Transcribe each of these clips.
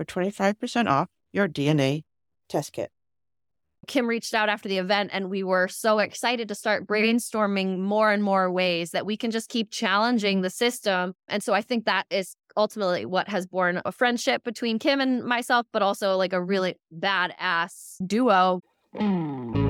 for 25% off your DNA test kit. Kim reached out after the event, and we were so excited to start brainstorming more and more ways that we can just keep challenging the system. And so I think that is ultimately what has born a friendship between Kim and myself, but also like a really badass duo. Hmm.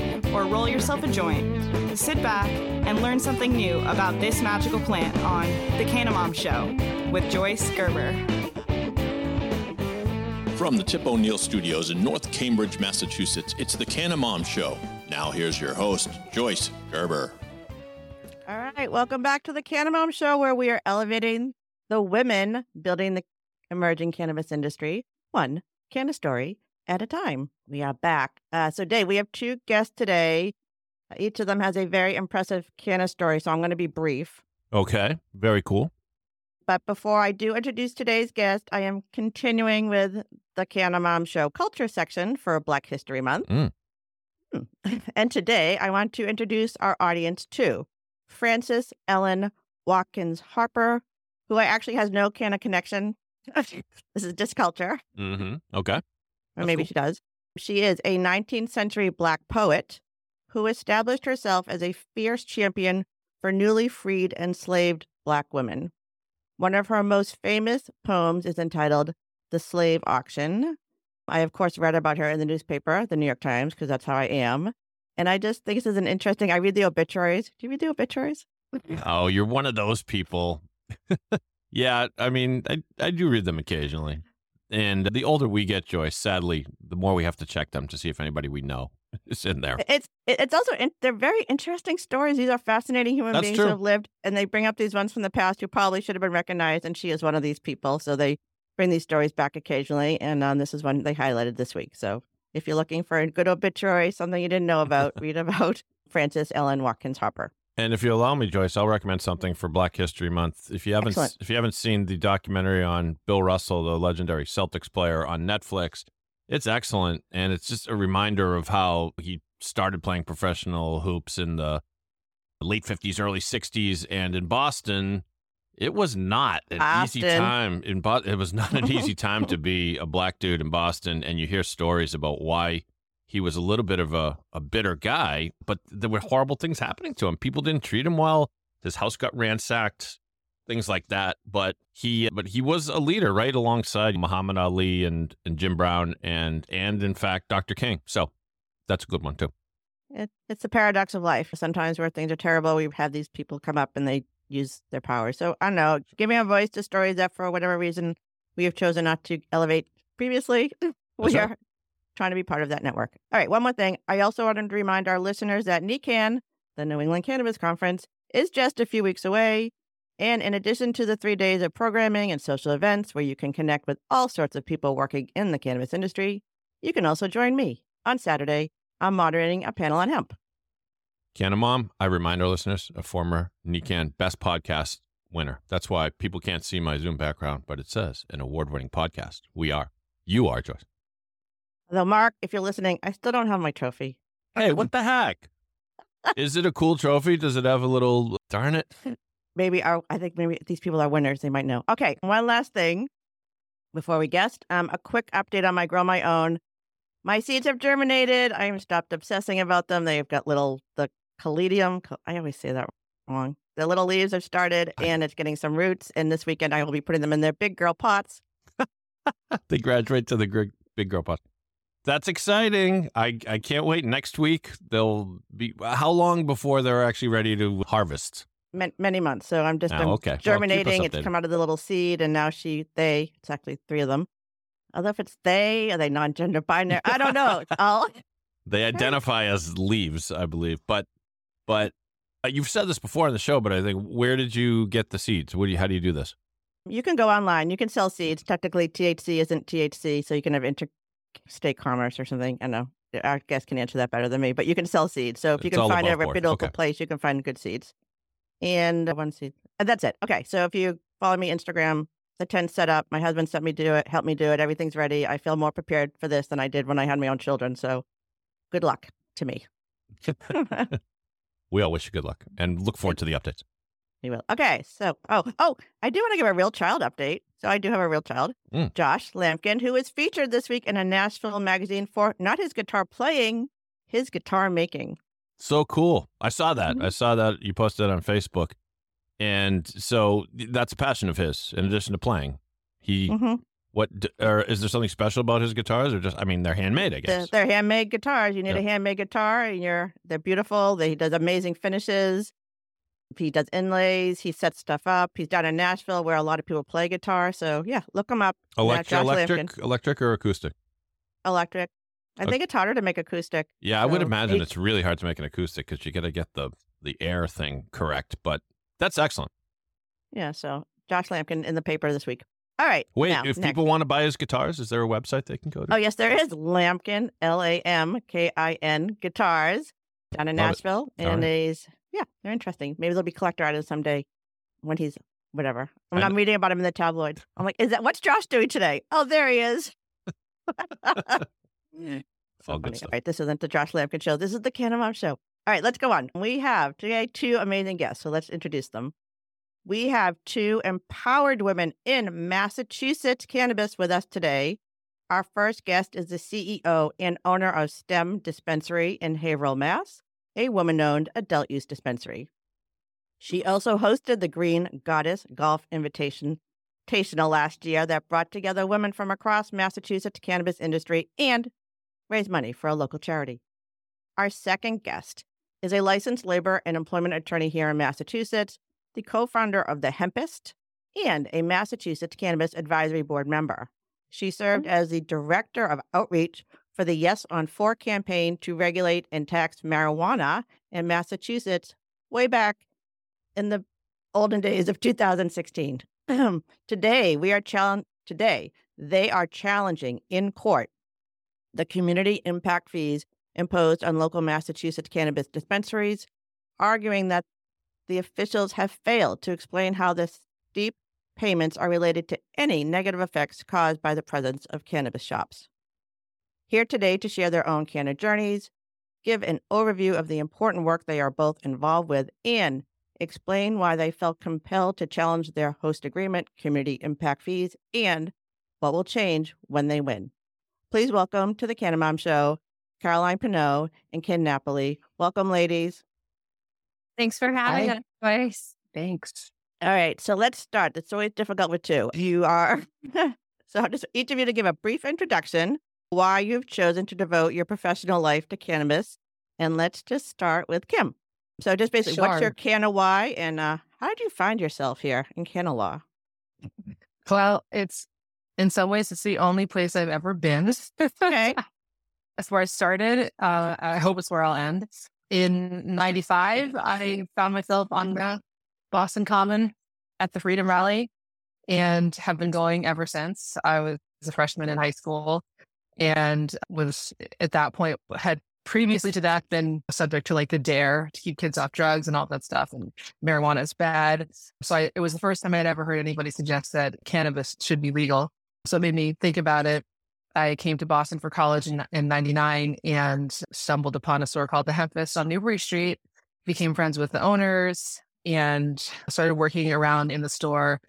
or roll yourself a joint. Sit back and learn something new about this magical plant on The Canna Mom Show with Joyce Gerber. From the Tip O'Neill Studios in North Cambridge, Massachusetts, it's the Canna Mom Show. Now here's your host, Joyce Gerber. All right, welcome back to the Canna Mom Show, where we are elevating the women building the emerging cannabis industry, one canna story at a time. We are back. Uh, so, Dave, we have two guests today. Each of them has a very impressive canna story, so I'm going to be brief. Okay, very cool. But before I do introduce today's guest, I am continuing with the Canna Mom Show culture section for Black History Month. Mm. Hmm. And today I want to introduce our audience to Frances Ellen Watkins Harper, who I actually has no Canna connection. this is just culture, Mm-hmm. Okay. Or That's maybe cool. she does. She is a 19th century Black poet who established herself as a fierce champion for newly freed enslaved Black women. One of her most famous poems is entitled The Slave Auction. I, of course, read about her in the newspaper, the New York Times, because that's how I am. And I just think this is an interesting. I read the obituaries. Do you read the obituaries? Oh, you're one of those people. yeah, I mean, I, I do read them occasionally. And the older we get, Joyce, sadly, the more we have to check them to see if anybody we know is in there. It's it's also in, they're very interesting stories. These are fascinating human That's beings true. who have lived, and they bring up these ones from the past who probably should have been recognized. And she is one of these people, so they bring these stories back occasionally. And um, this is one they highlighted this week. So if you're looking for a good obituary, something you didn't know about, read about Frances Ellen Watkins Harper. And if you allow me, Joyce, I'll recommend something for Black History Month. If you haven't, Excellent. if you haven't seen the documentary on Bill Russell, the legendary Celtics player, on Netflix, it's excellent, and it's just a reminder of how he started playing professional hoops in the late fifties, early sixties, and in Boston, it was not an easy time. In Bo- it was not an easy time to be a black dude in Boston, and you hear stories about why he was a little bit of a, a bitter guy, but there were horrible things happening to him. People didn't treat him well. His house got ransacked, things like that. But he but he was a leader right alongside Muhammad Ali and, and Jim Brown and and in fact Dr. King. So that's a good one too. It, it's the paradox of life. Sometimes where things are terrible, we have these people come up and they use their power. So I don't know, giving a voice to stories that for whatever reason we have chosen not to elevate previously. we right. are trying to be part of that network. All right, one more thing. I also wanted to remind our listeners that NECANN, the New England Cannabis Conference, is just a few weeks away. And in addition to the three days of programming and social events where you can connect with all sorts of people working in the cannabis industry, you can also join me on Saturday. I'm moderating a panel on hemp. Canna Mom, I remind our listeners, a former NECANN Best Podcast winner. That's why people can't see my Zoom background, but it says an award winning podcast. We are. You are, Joyce. Though, Mark, if you're listening, I still don't have my trophy. Hey, what the heck? Is it a cool trophy? Does it have a little, darn it? Maybe our, I think maybe these people are winners. They might know. Okay, one last thing before we guest. Um, a quick update on my grow my own. My seeds have germinated. I have stopped obsessing about them. They've got little the caledium. cal- I always say that wrong. The little leaves have started, and it's getting some roots. And this weekend, I will be putting them in their big girl pots. They graduate to the big girl pod. That's exciting. I, I can't wait. Next week, they'll be. How long before they're actually ready to harvest? ma- Many months. So I'm just Oh, I'm okay. Well, germinating. it's come out of the little seed, and now she, they. It's actually three of them. Although if it's they, are they non-gender binary? I don't know. All They identify as leaves, I believe. But but uh, you've said this before on the show. But I think where did you get the seeds? What do you? How do you do this? You can go online. You can sell seeds. Technically, THC isn't THC, so you can have interstate commerce or something. I know. Our guest can answer that better than me, but you can sell seeds. So if you It's can find a reputable Okay. place, you can find good seeds. And uh, one seed. And that's it. Okay. So if you follow me Instagram, the tent set up. My husband sent me to do it, helped me do it. Everything's ready. I feel more prepared for this than I did when I had my own children. So good luck to me. We all wish you good luck and look forward to the updates. Will. Okay. So, oh, oh, I do want to give a real child update. So I do have a real child, Mm. Josh Lamkin, who is featured this week in a Nashville magazine for not his guitar playing, his guitar making. So cool. I saw that. Mhm. I saw that you posted on Facebook. And so that's a passion of his in addition to playing. He hmm what or is there something special about his guitars or just I mean they're handmade, I guess. they're handmade guitars. You need Yeah. a handmade guitar, and you're they're beautiful. They, he does amazing finishes. He does inlays. He sets stuff up. He's down in Nashville where a lot of people play guitar. So yeah, look him up. Elect- electric Lamkin. electric or acoustic? Electric. I Okay. think it's harder to make acoustic. Yeah, I would imagine he- it's really hard to make an acoustic because you got to get the the air thing correct. But that's excellent. Yeah. So Josh Lamkin in the paper this week. All right. Wait, now, if next. people want to buy his guitars, is there a website they can go to? Oh, yes, there is Lamkin, L A M K I N Guitars down in Love. Nashville. All And right. he's, yeah, they're interesting. Maybe they'll be collector items someday when he's whatever. When I'm reading about him in the tabloids, I'm like, is that what's Josh doing today? Oh, there he is. So All good stuff. All right, this isn't the Josh Lamkin show. This is the Canna Mom show. All right, let's go on. We have today two amazing guests, so let's introduce them. We have two empowered women in Massachusetts cannabis with us today. Our first guest is the CEO and owner of STEM Dispensary in Haverhill, Mass, a woman owned adult use dispensary. She also hosted the Green Goddess Golf Invitation Invitational last year that brought together women from across Massachusetts cannabis industry and raised money for a local charity. Our second guest is a licensed labor and employment attorney here in Massachusetts, the co founder of The Hempest, and a Massachusetts Cannabis Advisory Board member. She served oh. as the director of outreach for the Yes on Four campaign to regulate and tax marijuana in Massachusetts way back in the olden days of 2016. today, we are challenged. Today, they are challenging in court the community impact fees imposed on local Massachusetts cannabis dispensaries, arguing that the officials have failed to explain how the steep payments are related to any negative effects caused by the presence of cannabis shops. Here today to share their own cannabis journeys, give an overview of the important work they are both involved with, and explain why they felt compelled to challenge their host agreement, community impact fees, and what will change when they win. Please welcome to the Canna Mom Show, Caroline Pineau and Kim Napoli. Welcome, ladies. Thanks for having Hi. us, Joyce. Thanks. All right, so let's start. It's always difficult with two. You are, so just each of you to give a brief introduction, why you've chosen to devote your professional life to cannabis. And let's just start with Kim. So just basically, what's your Sure. Canna why and uh, How did you find yourself here in Canada law? Well, it's in some ways it's the only place I've ever been. Okay. That's where I started. Uh, I hope it's where I'll end. In '95, I found myself on the Boston Common at the Freedom Rally, and have been going ever since. I was a freshman in high school, and was at that point had previously to that been subject to like the dare to keep kids off drugs and all that stuff and marijuana is bad. So I, it was the first time i'd ever heard anybody suggest that cannabis should be legal. So it made me think about it. I came to boston for college in, in 99 and stumbled upon a store called the Hempest on newbury street became friends with the owners and started working around in the store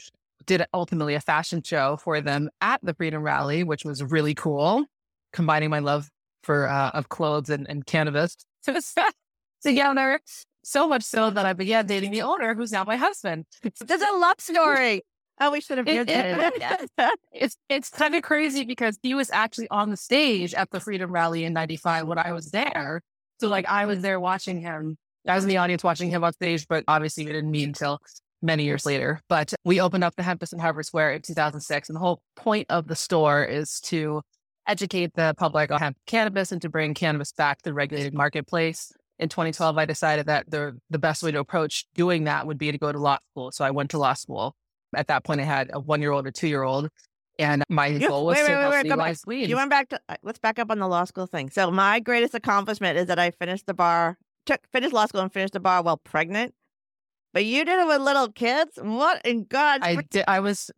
did ultimately a fashion show for them at the freedom rally which was really cool combining my love for uh, of clothes and, and cannabis together. So much so that I began dating the owner, who's now my husband. There's a love story. Oh, we should have It- it. It's it's kind of crazy because he was actually on the stage at the Freedom Rally in '95 when I was there. So like I was there watching him. I was in the audience watching him on stage, but obviously we didn't meet until many years later. But we opened up the Hempest in Harvard Square in 2006, and the whole point of the store is to educate the public on hemp cannabis and to bring cannabis back to the regulated marketplace. In 2012, I decided that the the best way to approach doing that would be to go to law school. So I went to law school. At that point, I had a one year old or two year old, and my You- goal was wait, to wait, wait, wait, legalize weed. You went back to uh, let's back up on the law school thing. So my greatest accomplishment is that I finished the bar, took finished law school and finished the bar while pregnant. But you did it with little kids. What in God's I did. I was,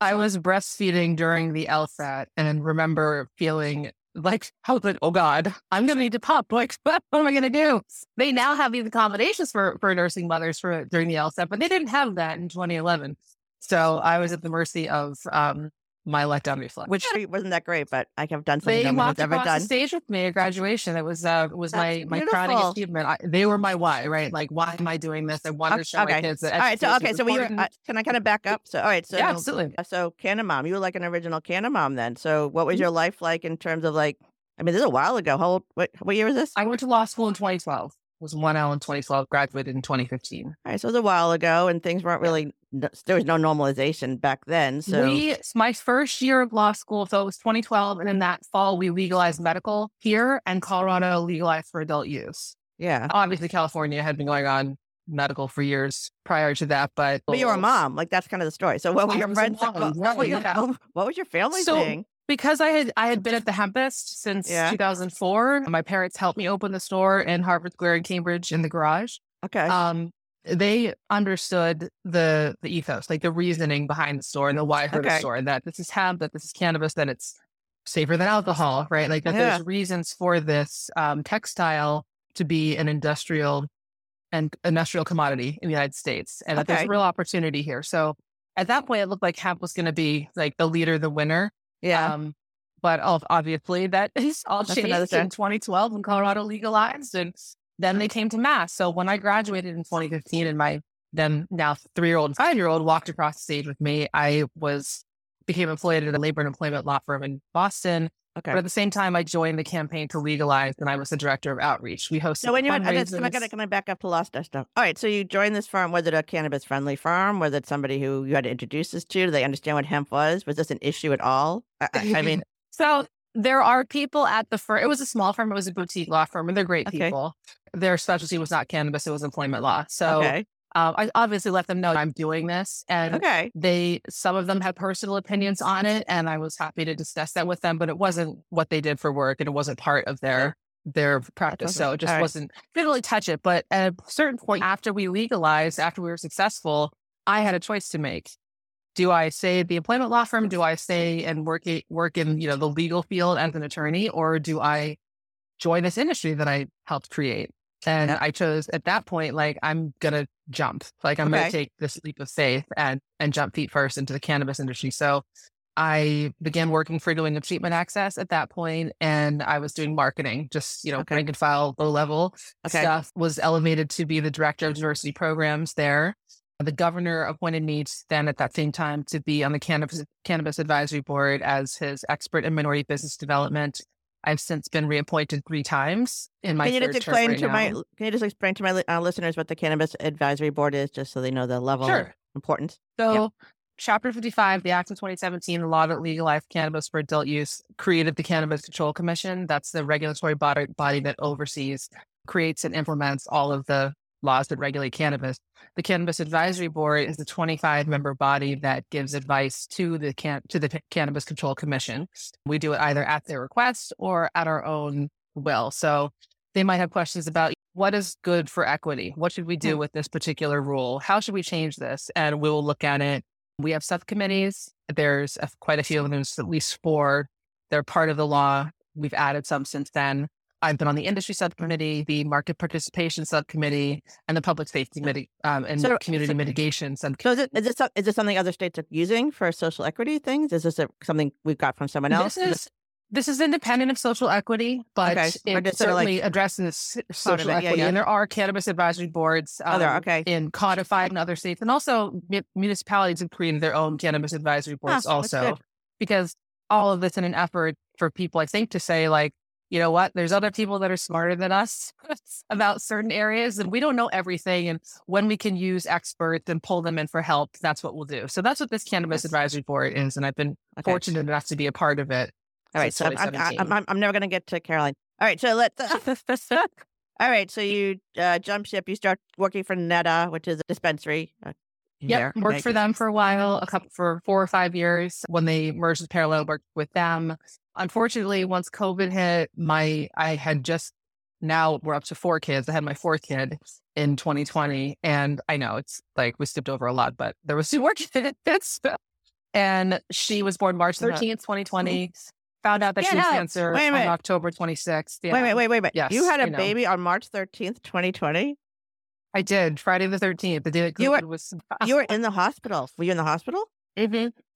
I was breastfeeding during the LSAT, and remember feeling like I was "Oh God, I'm gonna need to pop. Like, what am I gonna do?" They now have these accommodations for for nursing mothers for during the LSAT, but they didn't have that in 2011. So I was at the mercy of um, my letdown reflex. which wasn't that great, but I have done something they no one has walked ever across done. the stage with me at graduation. It was uh, was That's my my crowning achievement. I, they were my why, right? Like, why am I doing this? I wanted to show my kids that. All right, so okay, so we were, uh, can I kind of back up? So all right, so yeah, absolutely. uh, so Canna mom, you were like an original Canna mom then. So what Mm-hmm. was your life like in terms of like? I mean, this is a while ago. How old? What what year was this? I went to law school in 2012. Was one L in 2012. Graduated in 2015. All right, so it was a while ago, and things weren't really. There was no normalization back then. So We my first year of law school, so it was 2012, and in that fall we legalized medical here, and Colorado legalized for adult use. yeah, Obviously, California had been going on medical for years prior to that, but but you were a mom. Like that's kind of the story. So what were your friends? mom, What, your- what was your family So, saying? Because I had I had been at the Hempest since Yeah. 2004. My parents helped me open the store in Harvard Square in Cambridge in the garage. Okay, um they understood the the ethos like the reasoning behind the store and the why for the store, and that this is hemp that this is cannabis that it's safer than alcohol right like that Yeah. there's reasons for this um, textile to be an industrial and industrial commodity in the united states and that there's a real opportunity here so at that point it looked like hemp was going to be like the leader the winner yeah, um, but obviously that is all That's changed in 2012 when Colorado legalized and then they came to mass. So when I graduated in 2015 and my then now three-year-old and five-year-old walked across the stage with me, I was became employed at a labor and employment law firm in Boston. Okay. But at the same time, I joined the campaign to legalize and I was the director of outreach. We hosted So when you went, can I can I back up to Lost Dust stuff? All right, so you joined this firm. Was it a cannabis friendly firm? Was it somebody who you had to introduce this to? Do they understand what hemp was? Was this an issue at all? I, I, I mean, So there are people at the firm. It was a small firm. It was a boutique law firm, and they're great Okay. people. Their specialty was not cannabis; it was employment law. So okay, um, I obviously let them know I'm doing this, and okay, they some of them had personal opinions on it, and I was happy to discuss that with them. But it wasn't what they did for work, and it wasn't part of their their practice. So it just right. wasn't didn't really touch it. But at a certain point after we legalized, after we were successful, I had a choice to make. Do I stay at the employment law firm? Do I stay and work work in you know the legal field as an attorney, or do I join this industry that I helped create? And I chose at that point, like I'm gonna jump, like I'm Okay. gonna take this leap of faith and and jump feet first into the cannabis industry. So I began working for doing treatment access at that point, and I was doing marketing, just you know, Okay. rank and file, low level Okay. stuff. Was elevated to be the director of diversity programs there. The governor appointed me then at that same time to be on the cannabis cannabis advisory board as his expert in minority business development. I've since been reappointed three times in my Can you just explain right to now. my Can you just explain to my uh, listeners what the Cannabis Advisory Board is, just so they know the level of Sure. importance? So, Chapter 55, the Act of 2017, the law that legalized cannabis for adult use, created the Cannabis Control Commission. That's the regulatory body, body that oversees, creates, and implements all of the laws that regulate cannabis. The Cannabis Advisory Board is the 25 member body that gives advice to the can- to the P- Cannabis Control Commission. We do it either at their request or at our own will. So they might have questions about what is good for equity? What should we do hmm. with this particular rule? How should we change this? And we will look at it. We have subcommittees. There's a, quite a few of them, at least four. They're part of the law. We've added some since then. I've been on the industry subcommittee, the market participation subcommittee, and the public safety committee um, and So- community so- mitigation subcommittee. So is it is this is this something other states are using for social equity things? Is this a, something we've got from someone else? This is this is independent of social equity, but Okay. It of like certainly addresses social. Yeah, equity. yeah. And there are cannabis advisory boards Oh, there um, Okay. in codified in other states, and also mu- municipalities have created their own cannabis advisory boards that's also because all of this in an effort for people, I think, to say like, you know what, there's other people that are smarter than us about certain areas, and we don't know everything. And when we can use experts and pull them in for help, that's what we'll do. So that's what this cannabis Yes. advisory board is, and I've been Okay. fortunate enough to be a part of it. All right, so I'm, I'm, I'm, I'm never going to get to Caroline. All right, so let's. all right, so you uh, jump ship. You start working for NETA, which is a dispensary. Uh, Yep, worked for them for a while, a couple for four or five years. When they merged with Parallel, worked with them. Unfortunately, once COVID hit, my I had just now we're up to four kids. I had my fourth kid in 2020, and I know it's like we skipped over a lot, but there was two more kids, and she was born March Uh-huh. 13th, 2020. Found out that she had cancer on. October 26th. Yeah, Wait, wait, wait, wait, wait. Yes, you had a I know. baby on March 13th, 2020. I did Friday the 13th, the day that You were- COVID was. You were in the hospital. Were you in the hospital?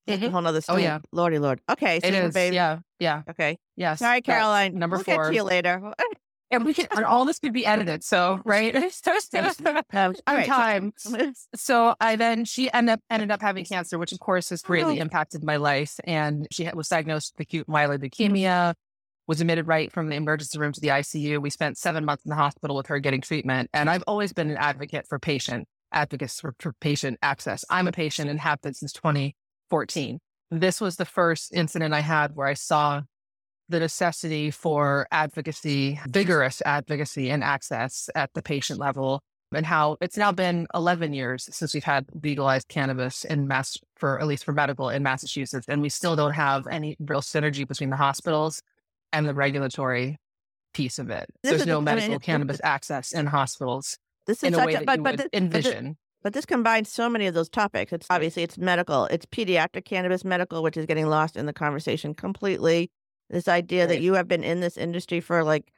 Mhm, a mhm. whole nother story. Oh, yeah. Lordy Lord. Okay, It a is, baby. yeah, yeah, Okay. yes. Sorry, that- Caroline. number we'll four. Get to you later. And we can, and all this could be edited. So, right? Um, all right. so- time. So I then, she ended up, ended up having cancer, which of course has greatly Oh. impacted my life. And she was diagnosed with acute myeloid leukemia, was admitted right from the emergency room to the ICU. We spent seven months in the hospital with her getting treatment. And I've always been an advocate for patient advocates for, for patient access. I'm a patient and have been since 2014. This was the first incident I had where I saw the necessity for advocacy, vigorous advocacy and access at the patient level, and how it's now been 11 years since we've had legalized cannabis in mass for at least for medical in Massachusetts, and we still don't have any real synergy between the hospitals and the regulatory piece of it. This There's no I mean, medical it- cannabis access in hospitals This is in a way a, that but, you but, would thi- but, thi- envision. But this combines so many of those topics. It's obviously it's medical, it's pediatric cannabis medical, which is getting lost in the conversation completely. This idea that you have been in this industry for like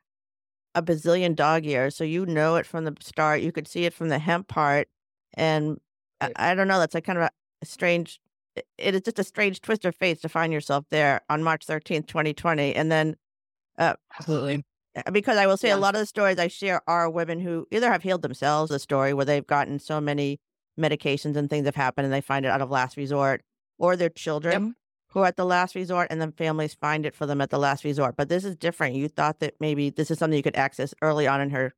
a bazillion dog years, so you know it from the start. You could see it from the hemp part, and I- Right. I, don't know. That's like kind of a strange. it- is just a strange twist of fate to find yourself there on March thirteenth, twenty twenty, and then uh, Absolutely. Uh, because I will say Yeah. a lot of the stories I share are women who either have healed themselves, a story where they've gotten so many medications and things have happened and they find it out of last resort, or their children who are at the last resort and then families find it for them at the last resort. But this is different. You thought that maybe this is something you could access early on in her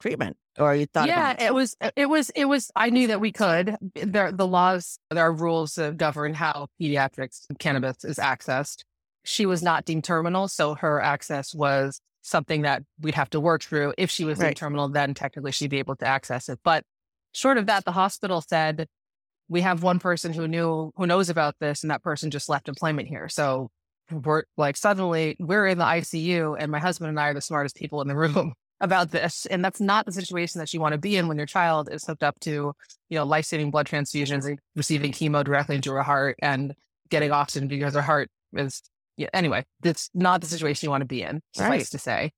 treatment, or you thought, yeah, about- it was, it was, it was, I knew that we could. There, the laws, there are rules that govern how pediatrics cannabis is accessed. She was not deemed terminal, so her access was something that we'd have to work through. If she was Right. deemed terminal, then technically she'd be able to access it. But short of that, the hospital said, we have one person who knew, who knows about this, and that person just left employment here. So we're like, suddenly we're in the ICU, and my husband and I are the smartest people in the room about this. And that's not the situation that you want to be in when your child is hooked up to, you know, life saving blood transfusions and receiving chemo directly into her heart and getting oxygen because her heart is, yeah, anyway, that's not the situation you want to be in, suffice Right. to say.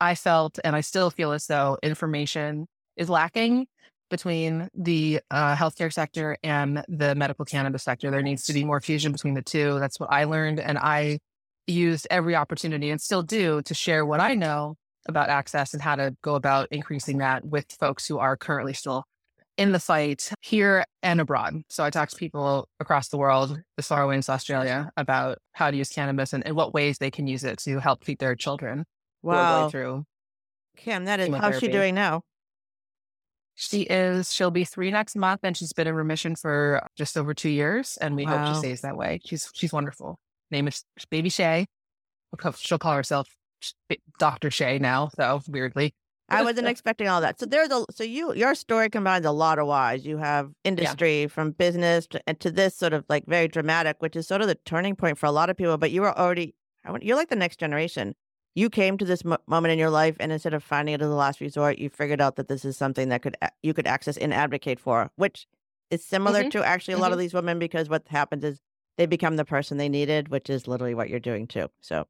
I felt and I still feel as though information is lacking between the uh, healthcare sector and the medical cannabis sector. There needs to be more fusion between the two. That's what I learned. And I used every opportunity and still do to share what I know about access and how to go about increasing that with folks who are currently still in the fight here and abroad. So I talk to people across the world, the away Australia, about how to use cannabis and, and what ways they can use it to help feed their children Wow. through. Kim, that is how's she doing now? She is, she'll be three next month and she's been in remission for just over two years. And we hope she stays that way. She's, she's wonderful. Name is Baby Shay. She'll call herself Dr. Shay now, though, weirdly. I wasn't expecting all that. So there's a so you your story combines a lot of whys. You have industry from business to, and to this sort of like very dramatic, which is sort of the turning point for a lot of people. But you were already you're like the next generation. You came to this mo- moment in your life, and instead of finding it as a last resort, you figured out that this is something that could you could access and advocate for, which is similar Mhm. to actually a lot of these women because what happens is they become the person they needed, which is literally what you're doing too. So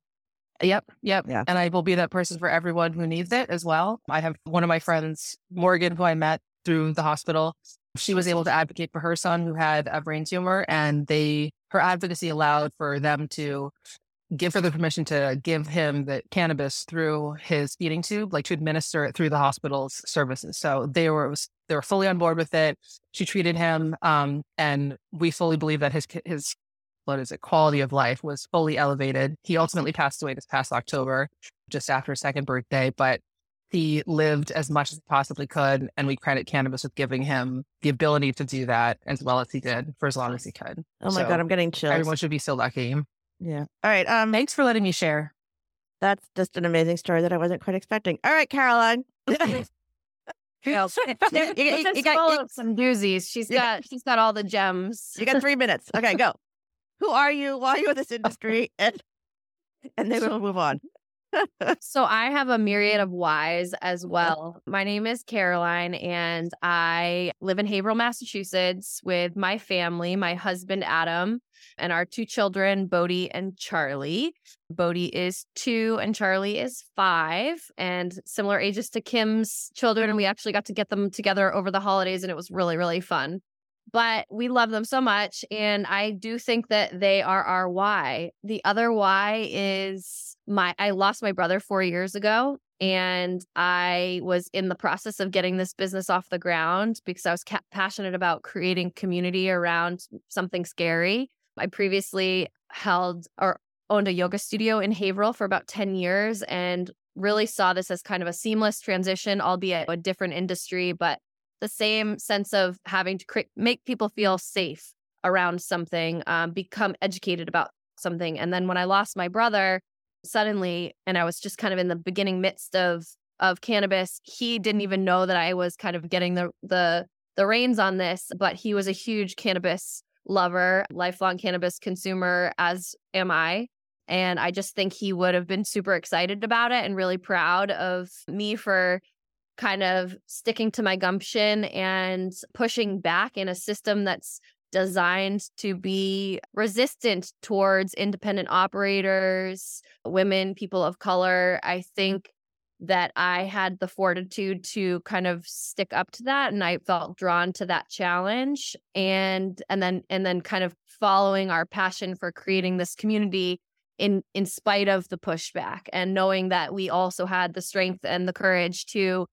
Yep, yep. Yeah. And I will be that person for everyone who needs it as well. I have one of my friends, Morgan, who I met through the hospital. She was able to advocate for her son who had a brain tumor, and they her advocacy allowed for them to give her the permission to give him the cannabis through his feeding tube, like to administer it through the hospital's services. So they were they were fully on board with it. She treated him, um, and we fully believe that his his what is it, quality of life was fully elevated. He ultimately passed away this past October, just after his second birthday, but he lived as much as he possibly could. And we credit cannabis with giving him the ability to do that as well as he did for as long as he could. oh my So, god, I'm getting chills. Everyone should be so lucky. yeah. All right. Um. Thanks for letting me share. That's just an amazing story that I wasn't quite expecting. All right, Caroline. You you- you- you got- you- some doozies. She's you got she's got all the gems. You got three minutes. Okay, go. Who are you? Why are you in this industry? And and then we'll move on. So I have a myriad of whys as uh-huh. well. My name is Caroline and I live in Haverhill, Massachusetts with my family, my husband Adam, and our two children, Bodie and Charlie. Bodie is two and Charlie is five, and similar ages to Kim's children. And we actually got to get them together over the holidays, and it was really, really fun. But we love them so much. And I do think that they are our why. The other why is my, I lost my brother four years ago. And I was in the process of getting this business off the ground because I was ca- passionate about creating community around something scary. I previously held or owned a yoga studio in Haverhill for about 10 years and really saw this as kind of a seamless transition, albeit a different industry, but the same sense of having to create, make people feel safe around something, um, become educated about something. And then when I lost my brother, suddenly, and I was just kind of in the beginning midst of of cannabis, he didn't even know that I was kind of getting the the the reins on this, but he was a huge cannabis lover, lifelong cannabis consumer, as am I. And I just think he would have been super excited about it and really proud of me for kind of sticking to my gumption and pushing back in a system that's designed to be resistant towards independent operators, women, people of color. I think that I had the fortitude to kind of stick up to that and I felt drawn to that challenge and and then and then kind of following our passion for creating this community in in spite of the pushback and knowing that we also had the strength and the courage to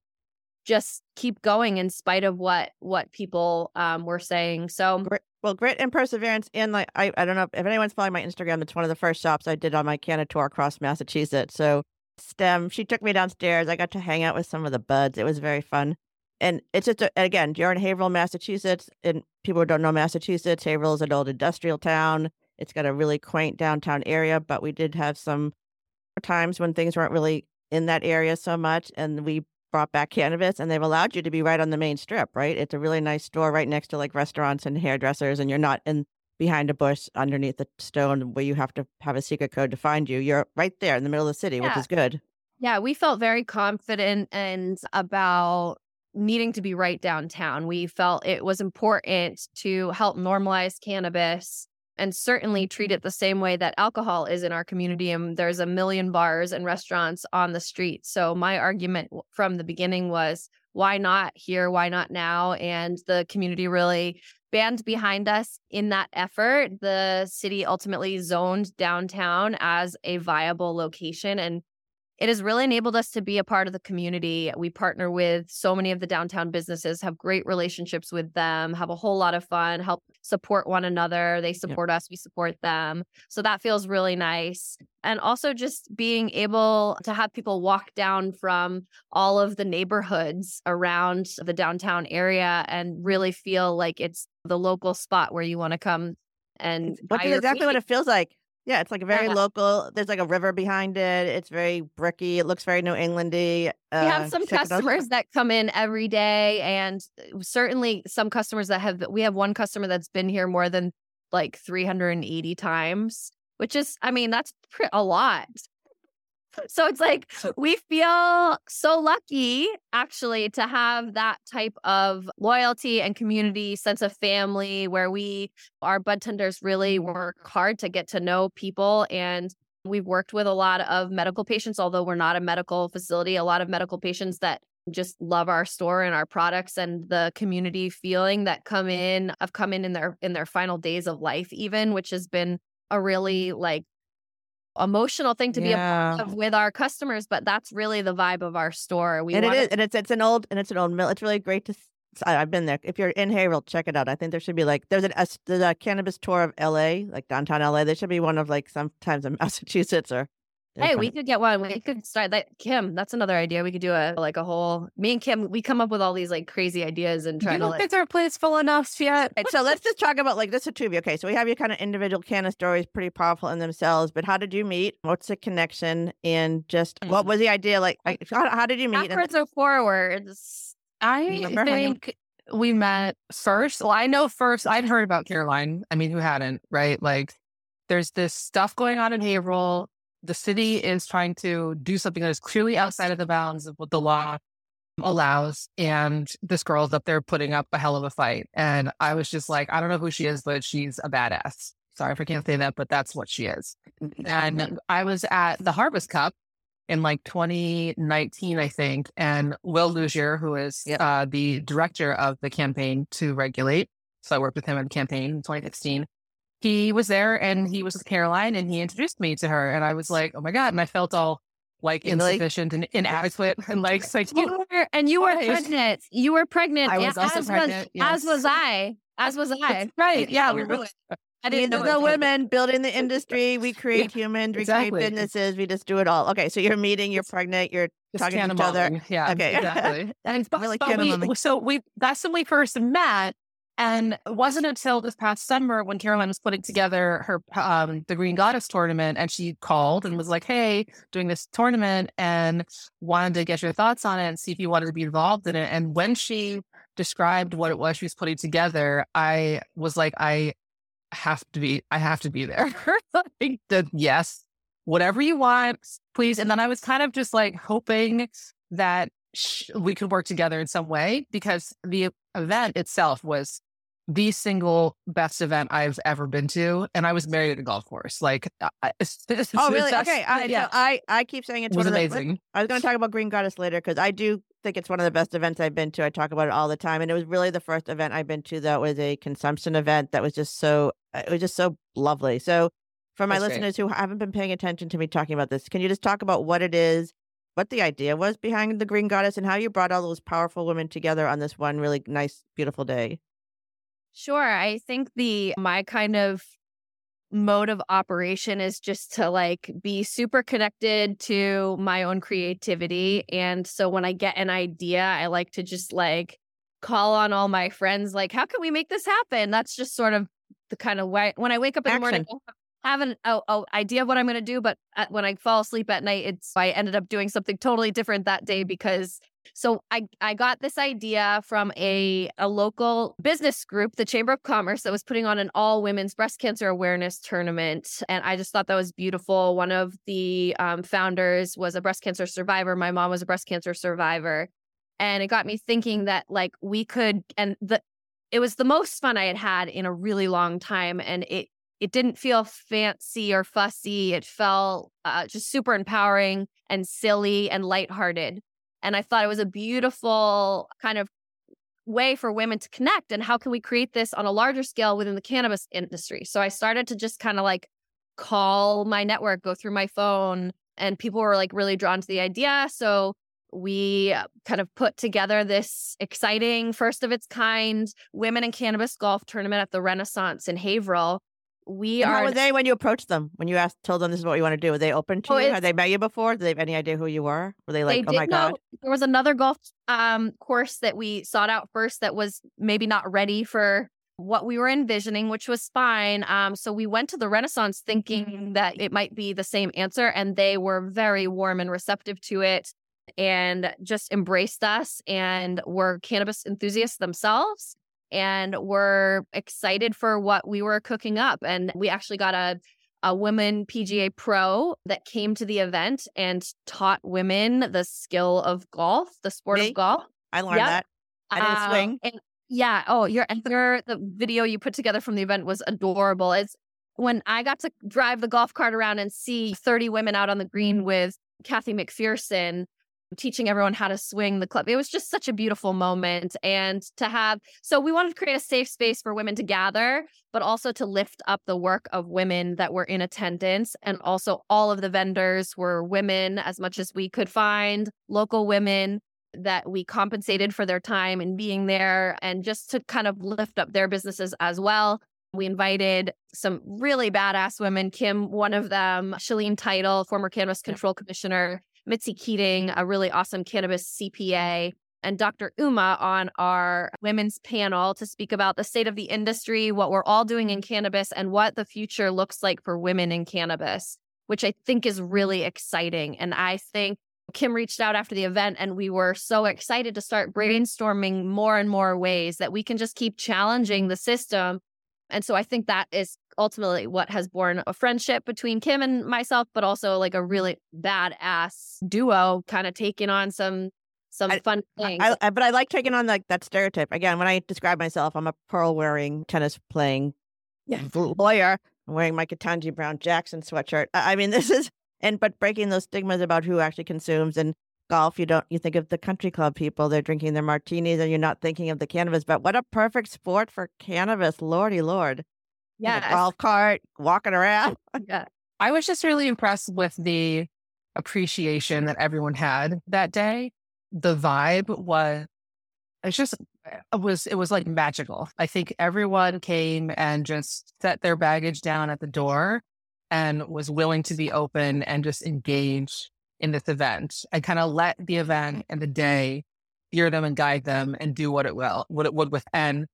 just keep going in spite of what what people um, were saying so Grit, well, grit and perseverance. And like, I, I don't know if anyone's following my Instagram. It's one of the first shops I did on my Canada tour across Massachusetts. So, STEM, she took me downstairs. I got to hang out with some of the buds. It was very fun. And it's just, a, again, you're in Haverhill, Massachusetts. And people who don't know Massachusetts, Haverhill is an old industrial town. It's got a really quaint downtown area, but we did have some times when things weren't really in that area so much. And we brought back cannabis and they've allowed you to be right on the main strip, right? It's a really nice store right next to like restaurants and hairdressers, and you're not in behind a bush underneath the stone where you have to have a secret code to find you. You're right there in the middle of the city, which is good. Yeah, we felt very confident and about needing to be right downtown. We felt it was important to help normalize cannabis and certainly treat it the same way that alcohol is in our community. And there's a million bars and restaurants on the street. So my argument from the beginning was why not here? Why not now? And the community really band behind us in that effort. The city ultimately zoned downtown as a viable location and it has really enabled us to be a part of the community. We partner with so many of the downtown businesses, have great relationships with them, have a whole lot of fun, help support one another. They support us, we support them. So that feels really nice. And also just being able to have people walk down from all of the neighborhoods around the downtown area and really feel like it's the local spot where you want to come and is your exactly what it feels like. Yeah, it's like a very Yeah. local. There's like a river behind it. It's very bricky. It looks very New Englandy. Uh, we have some it out. customers that come in every day and uh, certainly some customers that have we have one customer that's been here more than like 380 times which is i mean that's a lot so it's like we feel so lucky actually to have that type of loyalty and community sense of family where we our bud tenders really work hard to get to know people and we've worked with a lot of medical patients although we're not a medical facility a lot of medical patients that just love our store and our products and the community feeling that come in have come in in their in their final days of life even which has been a really like emotional thing to be a part of with our customers but that's really the vibe of our store we and it wanna- and it's it's an old and it's an old mill. It's really great to. I've been there. If you're in Haverhill, check it out. I think there should be like there's an, a, there's a cannabis tour of L.A. like downtown L.A. There should be one of like sometimes in Massachusetts or. Hey, we could get one. We could start that. Kim, that's another idea. We could do a like a whole. Me and Kim, we come up with all these like crazy ideas and try You to don't like. think their plate's full enough yet? Right, so let's just talk about like this is two of you. Okay, so we have your kind of individual canna stories, pretty powerful in themselves. But how did you meet? What's the connection? And just what mm. was the idea? Like, like, how, how did you meet? And- Backwards or forwards? I Remember how you- think we met first. Well, I know first. I'd heard about Caroline. I mean, who hadn't, right? Like, there's this stuff going on in Haverhill. The city is trying to do something that is clearly outside of the bounds of what the law allows. And this girl's up there putting up a hell of a fight. And I was just like, I don't know who she is, but she's a badass. Sorry if I can't say that, but that's what she is. And I was at the Harvest Cup in like 2019, I think. And Will Luzier, who is Yep. uh, the director of the campaign to regulate, so I worked with him on the campaign in 2016. He was there and he was with Caroline and he introduced me to her. And I was like, oh my God. And I felt all like You like- insufficient and inadequate and like, it's like, You were, and you were Right. pregnant. You were pregnant. I was yeah, also as pregnant, Was, As was I. As was I. Right. Yeah. We were, I didn't know. the women building the industry. We create humans. We exactly. create businesses. We just do it all. Okay, so you're meeting. You're pregnant. You're Just talking to can each other. Yeah. Okay. Exactly. And but, Really but we, so we that's when we first met. And it wasn't until this past summer when Caroline was putting together her um the Green Goddess tournament and she called and was like, Hey, doing this tournament and wanted to get your thoughts on it and see if you wanted to be involved in it. And when she described what it was she was putting together, I was like, I have to be I have to be there. like yes, whatever you want, please. And then I was kind of just like hoping that we could work together in some way because the event itself was the single best event I've ever been to, and I was married at a golf course. Like, uh, I- I- Oh, really? Okay. Uh, I, yeah, so I I keep saying it's it was one of the- amazing. I was going to talk about Green Goddess later because I do think it's one of the best events I've been to. I talk about it all the time, and it was really the first event I've been to that was a consumption event that was just so it was just so lovely. So, for my That's great. listeners who haven't been paying attention to me talking about this, can you just talk about what it is, what the idea was behind the Green Goddess, and how you brought all those powerful women together on this one really nice, beautiful day? Sure. I think the my kind of mode of operation is just to like be super connected to my own creativity. And so when I get an idea, I like to just like call on all my friends, like, how can we make this happen? That's just sort of the kind of way when I wake up in the morning, I have an oh, oh, idea of what I'm going to do. But uh, when I fall asleep at night, it's I ended up doing something totally different that day because so I I got this idea from a a local business group, the Chamber of Commerce, that was putting on an all women's breast cancer awareness tournament, and I just thought that was beautiful. One of the um, founders was a breast cancer survivor. My mom was a breast cancer survivor, and it got me thinking that like we could and the it was the most fun I had had in a really long time, and it it didn't feel fancy or fussy. It felt uh, just super empowering and silly and lighthearted. And I thought it was a beautiful kind of way for women to connect. And how can we create this on a larger scale within the cannabis industry? So I started to just kind of like call my network, go through my phone and people were like really drawn to the idea. So we uh, kind of put together this exciting, first of its kind women in cannabis golf tournament at the Renaissance in Haverhill. We And are How were they when you approached them? When you asked, told them this is what you want to do? Were they open to Oh, you? Had they met you before? Did they have any idea who you were? Were they like, they oh my know god? there was another golf um, course that we sought out first that was maybe not ready for what we were envisioning, which was fine. Um, so we went to the Renaissance thinking that it might be the same answer, and they were very warm and receptive to it and just embraced us and were cannabis enthusiasts themselves and were excited for what we were cooking up. And we actually got a a women PGA pro that came to the event and taught women the skill of golf, the sport Me? of golf. I learned Yep. that. I didn't Um, swing. and- yeah. Oh, your and your the video you put together from the event was adorable. It's when I got to drive the golf cart around and see 30 women out on the green with Kathy McPherson teaching everyone how to swing the club. It was just such a beautiful moment. And to have, so we wanted to create a safe space for women to gather, but also to lift up the work of women that were in attendance. And also, all of the vendors were women as much as we could find, local women that we compensated for their time and being there, and just to kind of lift up their businesses as well. We invited some really badass women. Kim, one of them, Shaleen Title, former cannabis control commissioner, Mitzi Keating, a really awesome cannabis CPA, and Dr. Uma on our women's panel to speak about the state of the industry, what we're all doing in cannabis, and what the future looks like for women in cannabis, which I think is really exciting. And I think Kim reached out after the event, and we were so excited to start brainstorming more and more ways that we can just keep challenging the system. And so I think that is ultimately what has born a friendship between Kim and myself, but also like a mm-hmm. really badass duo, kind of taking on some some I- fun things. I, I- but I like taking on like that stereotype again. When I describe myself, I'm a pearl wearing, tennis playing Yeah. lawyer. I'm wearing my Ketanji Brown Jackson sweatshirt. I, I mean, this is and but breaking those stigmas about who actually consumes and golf. You don't you think of the country club people? They're drinking their martinis, and you're not thinking of the cannabis. But what a perfect sport for cannabis, lordy lord! Yeah, golf cart, walking around. yeah. I was just really impressed with the appreciation that everyone had that day. The vibe was, it's just, it was, it was like magical. I think everyone came and just set their baggage down at the door and was willing to be open and just engage in this event and kind of let the event and the day steer them and guide them and do what it will, what it would with. And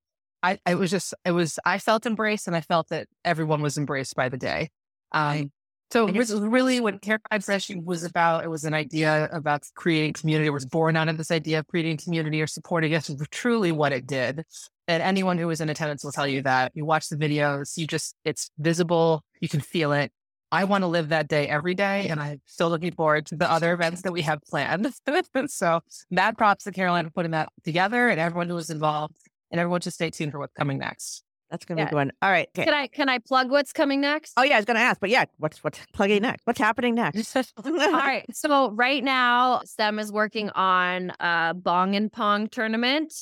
I, I was just, it was, I felt embraced and I felt that everyone was embraced by the day. Um, so And this is really what Care Pride Session was about. It was an idea about creating community. It was born out of this idea of creating community or supporting us. It was truly what it did. And anyone who was in attendance will tell you that. You watch the videos, you just, it's visible, you can feel it. I want to live that day every day, and I'm still looking forward to the other events that we have planned. so, mad props to Caroline for putting that together and everyone who was involved, and everyone just stay tuned for what's coming next. That's gonna Yeah. be good. All right. okay. Can I can I plug what's coming next? Oh yeah, I was gonna ask, but yeah, what's what's plugging next? What's happening next? All right. So right now, STEM is working on a Bong and Pong tournament.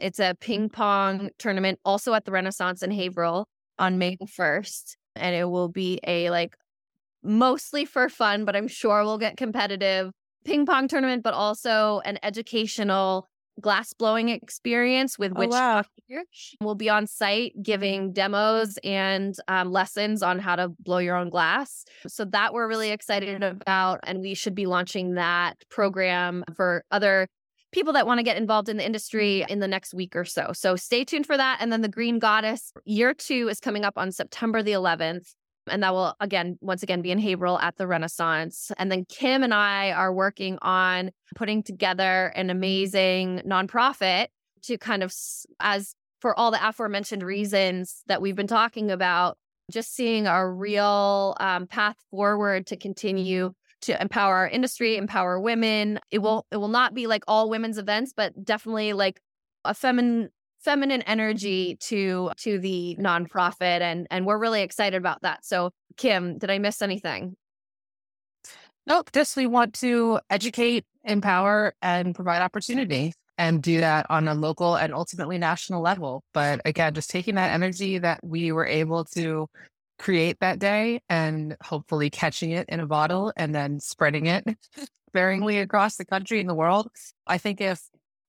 It's a ping pong tournament also at the Renaissance in Haverhill on May 1st. And it will be a like mostly for fun, but I'm sure we'll get competitive ping pong tournament, but also an educational glass blowing experience with Oh, which wow. will be on site giving demos and um, lessons on how to blow your own glass. So that we're really excited about, and we should be launching that program for other people that want to get involved in the industry in the next week or so. So stay tuned for that. And then the Green Goddess year two is coming up on September the 11th. And that will again, once again, be in Haverhill at the Renaissance. And then Kim and I are working on putting together an amazing nonprofit to kind of, as for all the aforementioned reasons that we've been talking about, just seeing a real um, path forward to continue to empower our industry, empower women. It will it will not be like all women's events, but definitely like a feminine feminine energy to to the nonprofit and and we're really excited about that. So Kim, did I miss anything? Nope. Just we want to educate, empower, and provide opportunity and do that on a local and ultimately national level. But again, just taking that energy that we were able to create that day and hopefully catching it in a bottle and then spreading it sparingly across the country and the world. I think if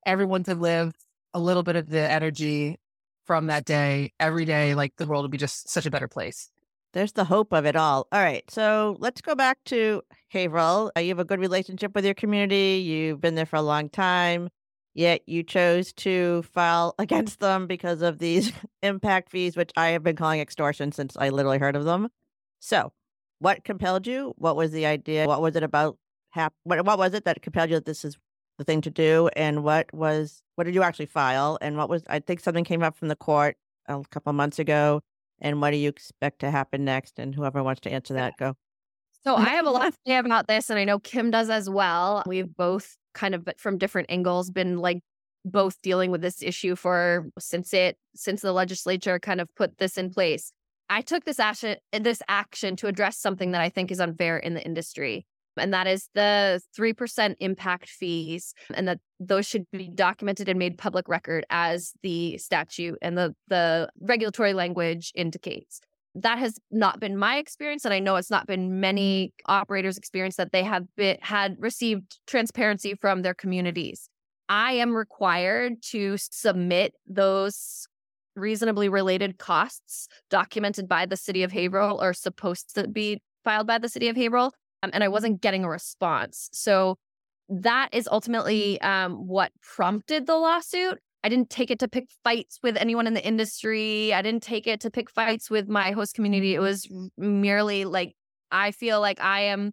everyone could live a little bit of the energy from that day every day, like the world would be just such a better place. There's the hope of it all. All right. So let's go back to Haverhill. Uh, you have a good relationship with your community. You've been there for a long time, yet you chose to file against them because of these impact fees, which I have been calling extortion since I literally heard of them. So, what compelled you? What was the idea? What was it about? Hap- what, what was it that compelled you that this is the thing to do? And what was, what did you actually file? And what was, I think something came up from the court a couple months ago and what do you expect to happen next? And whoever wants to answer that, go. So I have a lot to say about this, and I know Kim does as well. We've both kind of but from different angles been like both dealing with this issue for since it since the legislature kind of put this in place. I took this action this action to address something that I think is unfair in the industry and that is the 3% impact fees and that those should be documented and made public record as the statute and the the regulatory language indicates. That has not been my experience and i know it's not been many operators experience that they have been, had received transparency from their communities. I am required to submit those reasonably related costs documented by the city of haverhill or supposed to be filed by the city of haverhill um, and I wasn't getting a response. So that is ultimately um, what prompted the lawsuit. I didn't take it to pick fights with anyone in the industry. I didn't take it to pick fights with my host community. It was merely like I feel like I am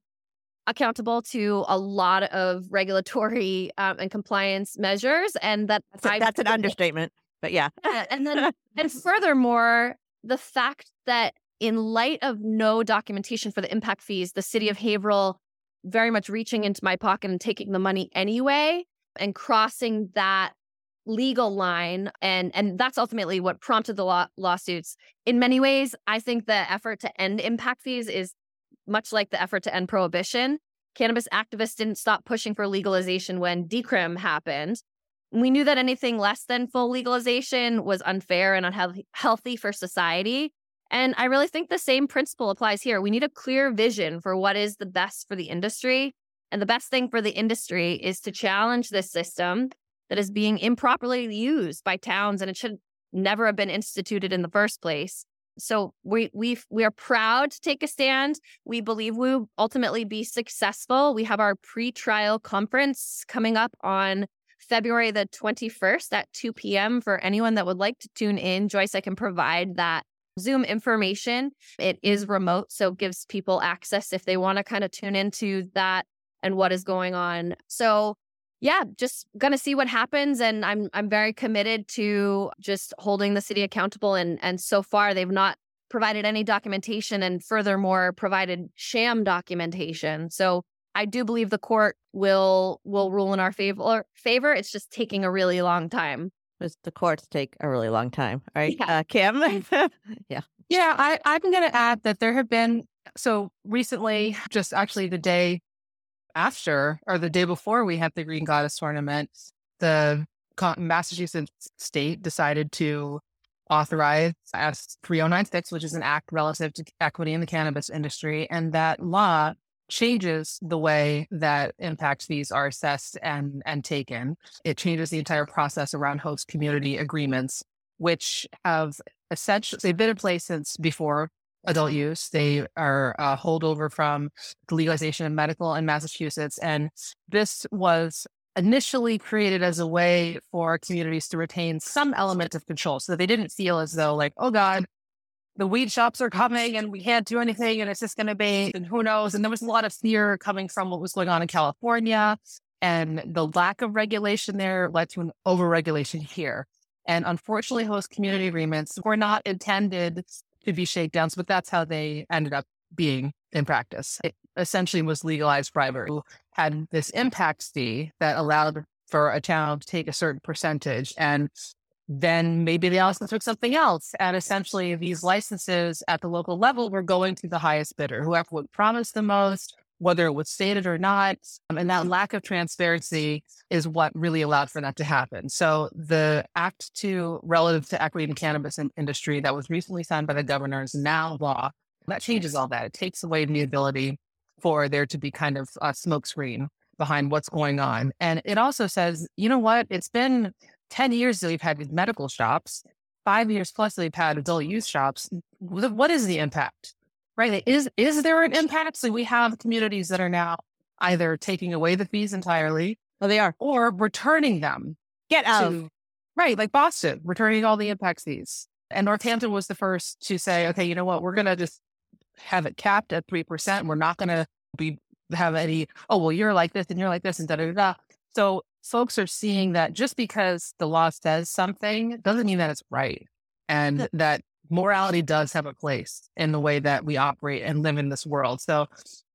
accountable to a lot of regulatory um, and compliance measures, and that that's, a, that's an understatement. But yeah, and then and furthermore, the fact that in light of no documentation for the impact fees, the city of mm-hmm. Haverhill very much reaching into my pocket and taking the money anyway and crossing that legal line. And and that's ultimately what prompted the law- lawsuits. In many ways i think the effort to end impact fees is much like the effort to end prohibition. Cannabis activists didn't stop pushing for legalization when decrim happened. We knew that anything less than full legalization was unfair and unhealthy for society and I really think the same principle applies here. We need a clear vision for what is the best for the industry. And the best thing for the industry is to challenge this system that is being improperly used by towns and it should never have been instituted in the first place. So we we we are proud to take a stand. We believe we will ultimately be successful. We have our pre-trial conference coming up on February the 21st at 2 p.m. for anyone that would like to tune in. Joyce, I can provide that Zoom information. It is remote, so gives people access if they want to kind of tune into that and what is going on. So yeah, just gonna see what happens. And I'm I'm very committed to just holding the city accountable. And and so far they've not provided any documentation and furthermore provided sham documentation. So I do believe the court will will rule in our favor favor. It's just taking a really long time was the courts take a really long time, right? Yeah. Uh, Kim? yeah. Yeah, I, I'm going to add that there have been, so recently, just actually the day after or the day before we had the Green Goddess tournament, the Massachusetts state decided to authorize S 3096, which is an act relative to equity in the cannabis industry. And that law changes the way that impact fees are assessed and, and taken. It changes the entire process around host community agreements, which have essentially they've been in place since before adult use. They are a holdover from the legalization of medical in Massachusetts. And this was initially created as a way for communities to retain some element of control so that they didn't feel as though like, oh God, the weed shops are coming and we can't do anything and it's just going to be, and who knows. And there was a lot of fear coming from what was going on in California. And the lack of regulation there led to an overregulation here. And unfortunately, host community agreements were not intended to be shakedowns, but that's how they ended up being in practice. It essentially was legalized bribery, who had this impact fee that allowed for a town to take a certain percentage. And then maybe they also took something else. And essentially, these licenses at the local level were going to the highest bidder, whoever would promise the most, whether it was stated or not. Um, and that lack of transparency is what really allowed for that to happen. So the Act 2 relative to equity in cannabis industry that was recently signed by the governor is now law. that changes all that. It takes away the ability for there to be kind of a smokescreen behind what's going on. And it also says, you know what? It's been 10 years that we've had these medical shops, five years plus that we've had adult use shops. What is the impact? Right? Is is there an impact? So we have communities that are now either taking away the fees entirely. Well, they are. Or returning them. Get out. To, right, like Boston, returning all the impact fees. And Northampton was the first to say, okay, you know what, we're gonna just have it capped at three percent. We're not gonna be have any, oh well, you're like this and you're like this and da da da. So folks are seeing that just because the law says something doesn't mean that it's right. And that morality does have a place in the way that we operate and live in this world. So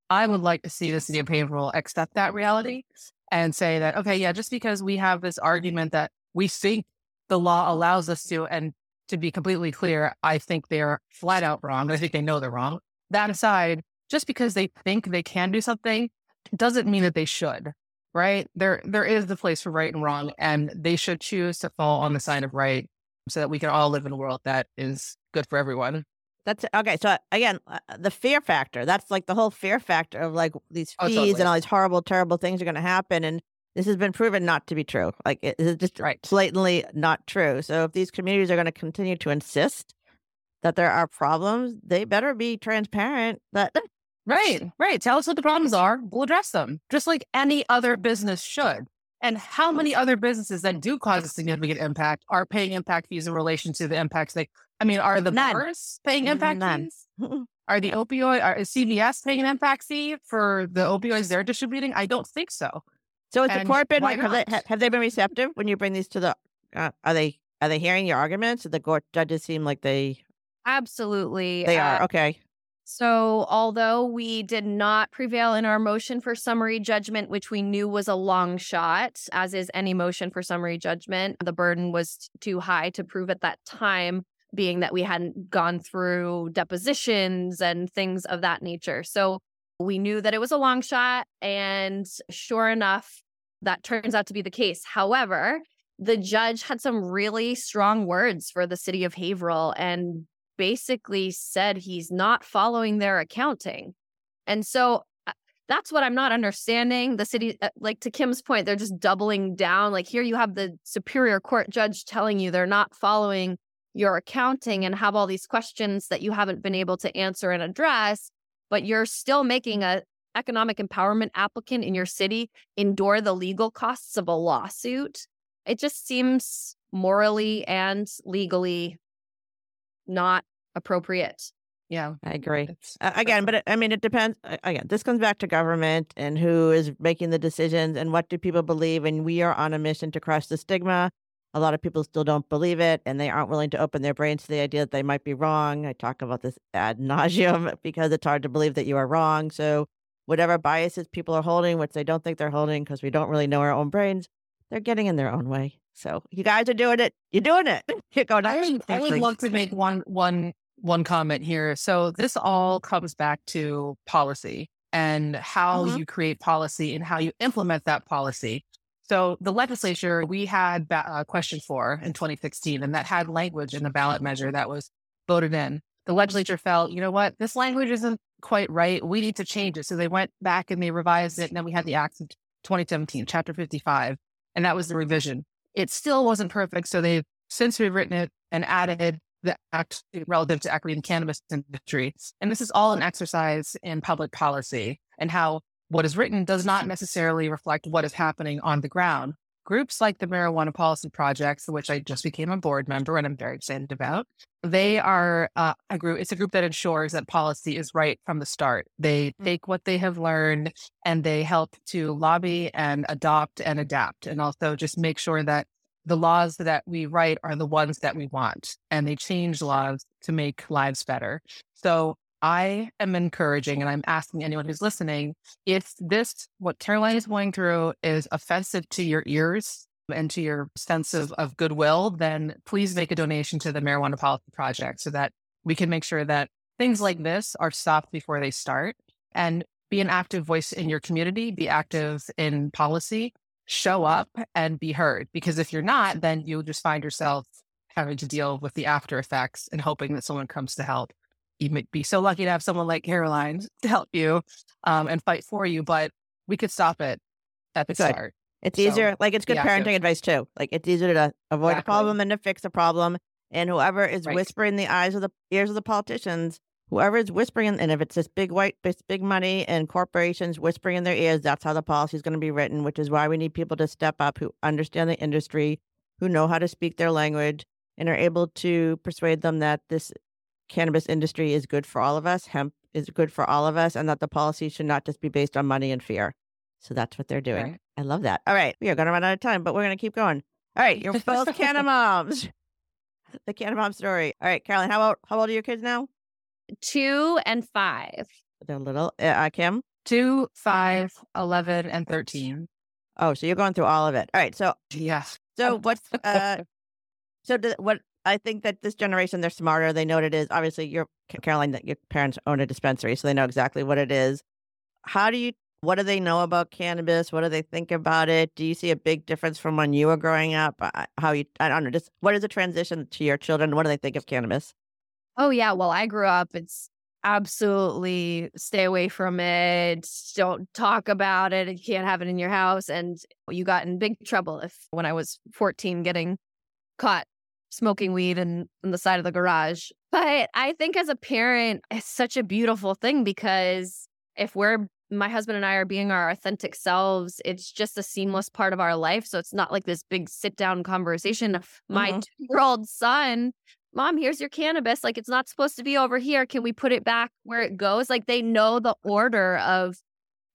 I would like to see the city of Haverhill accept that reality and say that, okay, yeah, just because we have this argument that we think the law allows us to, and to be completely clear, I think they're flat out wrong. I think they know they're wrong. That aside, just because they think they can do something doesn't mean that they should right? There there is the place for right and wrong, and they should choose to fall on the side of right so that we can all live in a world that is good for everyone. That's okay. So again, uh, the fear factor. That's like the whole fear factor of like these fees oh, totally. and all these horrible, terrible things are going to happen, and this has been proven not to be true. Like it is just right. blatantly not true. So if these communities are going to continue to insist that there are problems, they better be transparent that Right, right. Tell us what the problems are. We'll address them, just like any other business should. And how many other businesses that do cause a significant impact are paying impact fees in relation to the impacts they? I mean, are the None. bars paying impact None. fees? Are the opioid? Are, is CVS paying an impact fee for the opioids they're distributing? I don't think so. So it's the court been have they, have they been receptive when you bring these to the? Uh, are they are they hearing your arguments? The court judges seem like they absolutely they uh, are okay. So, although we did not prevail in our motion for summary judgment, which we knew was a long shot, as is any motion for summary judgment, the burden was too high to prove at that time, being that we hadn't gone through depositions and things of that nature. So, we knew that it was a long shot. And sure enough, that turns out to be the case. However, the judge had some really strong words for the city of Haverhill and basically said he's not following their accounting. And so uh, that's what I'm not understanding. The city, uh, like to Kim's point, they're just doubling down. Like here you have the Superior Court judge telling you they're not following your accounting and have all these questions that you haven't been able to answer and address, but you're still making a economic empowerment applicant in your city endure the legal costs of a lawsuit. It just seems morally and legally not appropriate. Yeah, I agree. Uh, again, but it, I mean, it depends. Again, this comes back to government and who is making the decisions and what do people believe. And we are on a mission to crush the stigma. A lot of people still don't believe it and they aren't willing to open their brains to the idea that they might be wrong. I talk about this ad nauseum because it's hard to believe that you are wrong. So, whatever biases people are holding, which they don't think they're holding because we don't really know our own brains, they're getting in their own way. So you guys are doing it. You're doing it. You're going. I would, I would love to make one one one comment here. So this all comes back to policy and how mm-hmm. you create policy and how you implement that policy. So the legislature we had a uh, question for in 2016, and that had language in the ballot measure that was voted in. The legislature felt, you know what, this language isn't quite right. We need to change it. So they went back and they revised it, and then we had the Act of 2017, Chapter 55, and that was the revision. It still wasn't perfect. So they've since rewritten it and added the act eh, relative to equity in the cannabis industry. And this is all an exercise in public policy and how what is written does not necessarily reflect what is happening on the ground. Groups like the Marijuana Policy Projects, which I just became a board member and I'm very excited about, they are uh, a group. It's a group that ensures that policy is right from the start. They mm. take what they have learned and they help to lobby and adopt and adapt, and also just make sure that the laws that we write are the ones that we want, and they change laws to make lives better. So I am encouraging and I'm asking anyone who's listening if this, what Caroline is going through, is offensive to your ears and to your sense of, of goodwill, then please make a donation to the Marijuana Policy Project so that we can make sure that things like this are stopped before they start and be an active voice in your community, be active in policy, show up and be heard. Because if you're not, then you'll just find yourself having to deal with the after effects and hoping that someone comes to help. You might be so lucky to have someone like Caroline to help you um, and fight for you, but we could stop it at the Good. start. It's So, easier, like it's good yeah, parenting advice too. Like it's easier to avoid a problem than to fix a problem. And whoever is Right. whispering the eyes of the ears of the politicians, whoever is whispering, and if it's this big white, this big money and corporations whispering in their ears, that's how the policy is going to be written. Which is why we need people to step up who understand the industry, who know how to speak their language, and are able to persuade them that this cannabis industry is good for all of us. Hemp is good for all of us, and that the policy should not just be based on money and fear. So that's what they're doing. Right. I love that. All right. We are going to run out of time, but we're going to keep going. All right. You're both Canna moms. The Canna mom story. All right, Carolyn, how old, how old are your kids now? Two and five. They're little. Uh, uh, Kim? Two, five, 11, and 13. Oh, so you're going through all of it. All right. So, Yes. so what's, uh, so do, what, I think that this generation, they're smarter. They know what it is. Obviously, your Caroline, that your parents own a dispensary, so they know exactly what it is. How do you, what do they know about cannabis? What do they think about it? Do you see a big difference from when you were growing up? How you, I don't know, just what is the transition to your children? What do they think of cannabis? Oh yeah, well I grew up it's absolutely stay away from it. Don't talk about it. You can't have it in your house and you got in big trouble if when I was 14 getting caught smoking weed in, in the side of the garage. But I think as a parent it's such a beautiful thing because if we're my husband and I are being our authentic selves. It's just a seamless part of our life. So it's not like this big sit down conversation. My Mhm. two year old son mom, here's your cannabis. Like it's not supposed to be over here. Can we put it back where it goes? Like they know the order of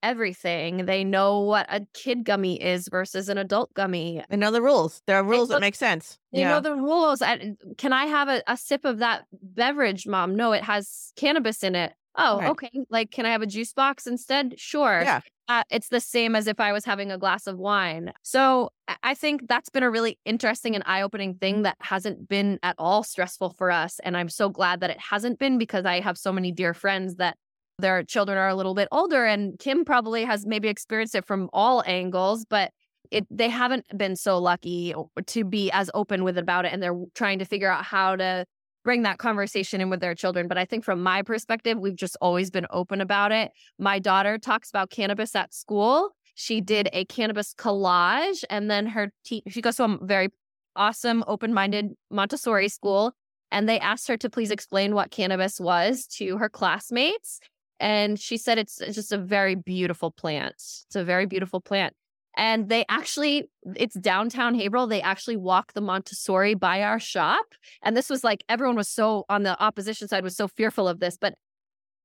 everything. They know what a kid gummy is versus an adult gummy. They know the rules. There are rules that make sense. They know the rules. I- Can I have a, a sip of that beverage, mom? No, it has cannabis in it. Oh, Right. okay. Like, can I have a juice box instead? Sure. Yeah. Uh, it's the same as if I was having a glass of wine. So I- I think that's been a really interesting and eye opening thing that hasn't been at all stressful for us. And I'm so glad that it hasn't been because I have so many dear friends that their children are a little bit older. And Kim probably has maybe experienced it from all angles, but it they haven't been so lucky to be as open with about it. And they're trying to figure out how to bring that conversation in with their children. But I think from my perspective, we've just always been open about it. My daughter talks about cannabis at school. She did a cannabis collage, and then her te- she goes to a very awesome, open-minded Montessori school, and they asked her to please explain what cannabis was to her classmates. And she said it's, just a very beautiful plant. It's a very beautiful plant. And they actually, it's downtown Haverhill. They actually walk the Montessori by our shop. And this was like everyone was so on the opposition side was so fearful of this, but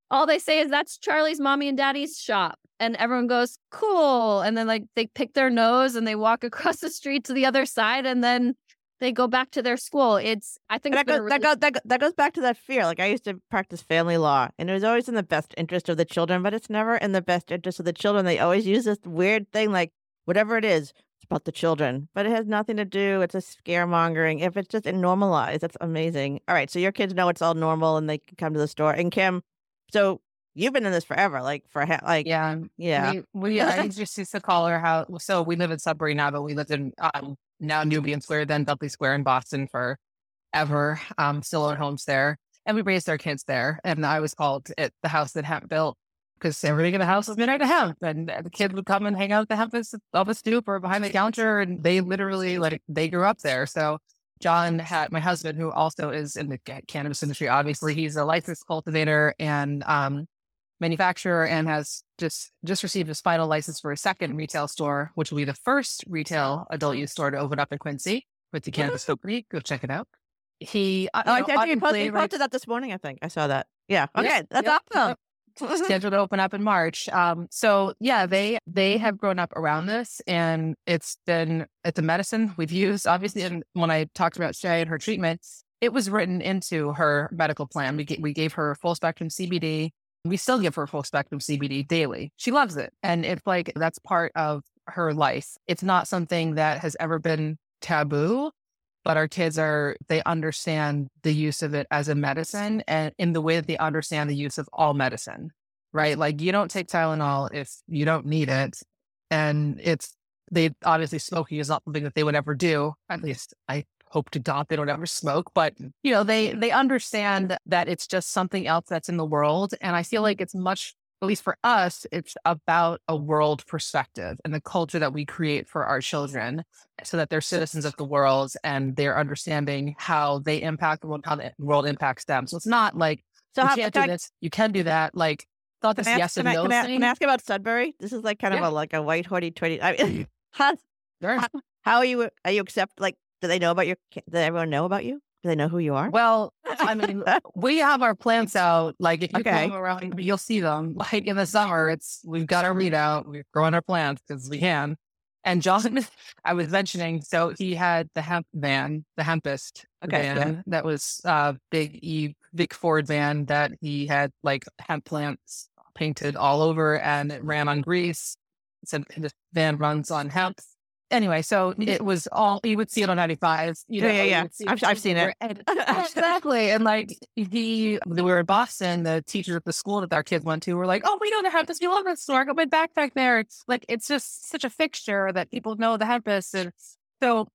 all they say is that's Charlie's mommy and daddy's shop. And everyone goes, cool. And then like they pick their nose and they walk across the street to the other side and then they go back to their school. It's I think that, goes, a that, goes, that, go- that goes back to that fear. Like I used to practice family law, and it was always in the best interest of the children, but it's never in the best interest of the children. They always use this weird thing, like whatever it is, it's about the children, but it has nothing to do. It's a scaremongering. If it's just normalized, that's amazing. All right, so your kids know it's all normal, and they can come to the store. And Kim, so you've been in this forever, like for ha- like Yeah. yeah. We, we I just used to call her how. So we live in Sudbury now, but we lived in um, now Nubian Square, then Dudley Square in Boston for ever. Um, still own homes there, and we raised our kids there. And I was called it the house that hemp built because everything in the house was made out of hemp, and the kids would come and hang out at the hemp of the stoop or behind the counter, and they literally like they grew up there. So. John had my husband, who also is in the cannabis industry. Obviously, he's a licensed cultivator and um, manufacturer and has just just received his final license for a second retail store, which will be the first retail adult use store to open up in Quincy with the Cannabis Company. Go check it out. He, uh, Oh, I think you posted, like, posted that this morning. I think I saw that. Yeah. Okay, that's yep, awesome. scheduled to open up in March. Um, so yeah, they they have grown up around this, and it's been it's a medicine we've used. Obviously, and when I talked about Shay and her treatment, it was written into her medical plan. We ga- we gave her full spectrum CBD. We still give her full spectrum CBD daily. She loves it, and it's like that's part of her life. It's not something that has ever been taboo. But our kids are, they understand the use of it as a medicine and in the way that they understand the use of all medicine right? Like you don't take Tylenol if you don't need it. And it's they obviously smoking is not something that they would ever do. At least I hope to God they don't ever smoke, but mm. you know, they they understand that it's just something else that's in the world. And I feel like it's much, at least for us, it's about a world perspective and the culture that we create for our children so that they're citizens of the world and they're understanding how they impact the world, how the world impacts them. So it's not like So you how, can't do I, this, you can do that. Like thought this yes ask, can, and I, no can, I, can I ask about Sudbury? This is like kind Yeah. of a like a white hoity toity. I mean, how, Sure. how, how are you? Are you accept? Like, do they know about your? Does everyone know about you? Do they know who you are? Well, I mean, we have our plants out. Like if you Okay. come around, you'll see them. Like in the summer, it's we've got our weed out. We're growing our plants because we can. And John, I was mentioning, so he had the hemp van, the Hempest Okay, van. That was uh big E Vic Ford van that he had like hemp plants painted all over, and it ran on grease. So the van runs on hemp. Anyway, so it was all you would see it on 95. You Yeah, know, yeah, yeah. see I've- I've seen it. and- exactly. And like he, we were in Boston, the teachers at the school that our kids went to were like, "Oh, we know the Hempest. We love this store. I got my backpack there." It's like it's just such a fixture that people know the Hempest, and so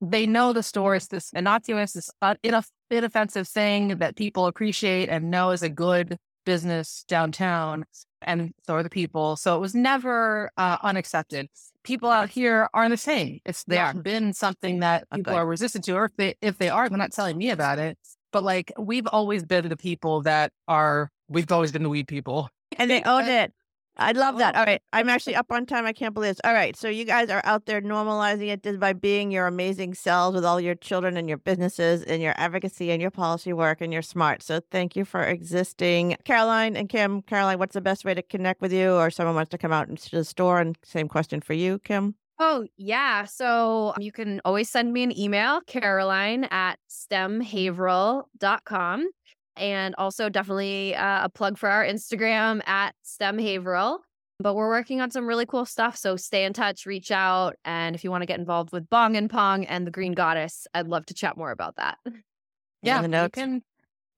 they know the store is this innocuous, this inoff- inoffensive thing that people appreciate and know is a good business downtown, and so are the people. So it was never uh, unaccepted. People out here aren't the same. It's not been something that people Okay. are resistant to, or if they if they are, they're not telling me about it. But like we've always been the people that are we've always been the weed people. and they own it. I love that. Oh. All right. I'm actually up on time. I can't believe this. All right. So you guys are out there normalizing it just by being your amazing selves with all your children and your businesses and your advocacy and your policy work and you're smart. So thank you for existing. Caroline and Kim, Caroline, what's the best way to connect with you or someone wants to come out into the store? And same question for you, Kim. Oh, yeah. So you can always send me an email, Caroline at stemhaverhill.com. And also, definitely uh, a plug for our Instagram at stemhaverhill. But we're working on some really cool stuff. So stay in touch, reach out. And if you want to get involved with Bong and Pong and the Green Goddess, I'd love to chat more about that. Yeah, you can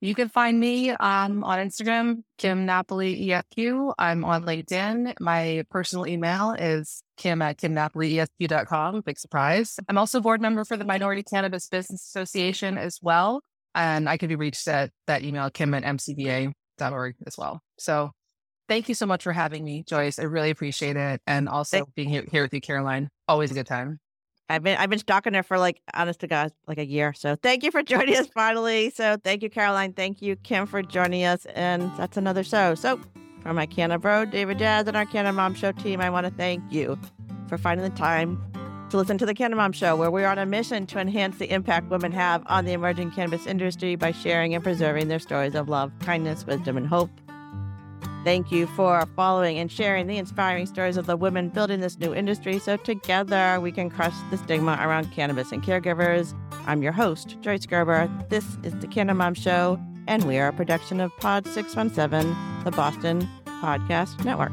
you can find me um, on Instagram, Kim Napoli ESQ. I'm on LinkedIn. My personal email is kim at kimnapoliesq.com. Big surprise. I'm also board member for the Minority Cannabis Business Association as well. And I can be reached at that email, kim at mcba.org as well. So thank you so much for having me, Joyce. I really appreciate it. And also Thank- being here, here with you, Caroline. Always a good time. I've been I've been stalking her for like honest to God, like a year. So thank you for joining us finally. So thank you, Caroline. Thank you, Kim, for joining us. And that's another show. So from my Canna Bro, David Jazz, and our Canna Mom Show team, I want to thank you for finding the time to listen to the Canna Mom Show, where we're on a mission to enhance the impact women have on the emerging cannabis industry by sharing and preserving their stories of love, kindness, wisdom, and hope. Thank you for following and sharing the inspiring stories of the women building this new industry so together we can crush the stigma around cannabis and caregivers. I'm your host, Joyce Gerber. This is the Canna Mom Show, and we are a production of Pod 617, the Boston Podcast Network.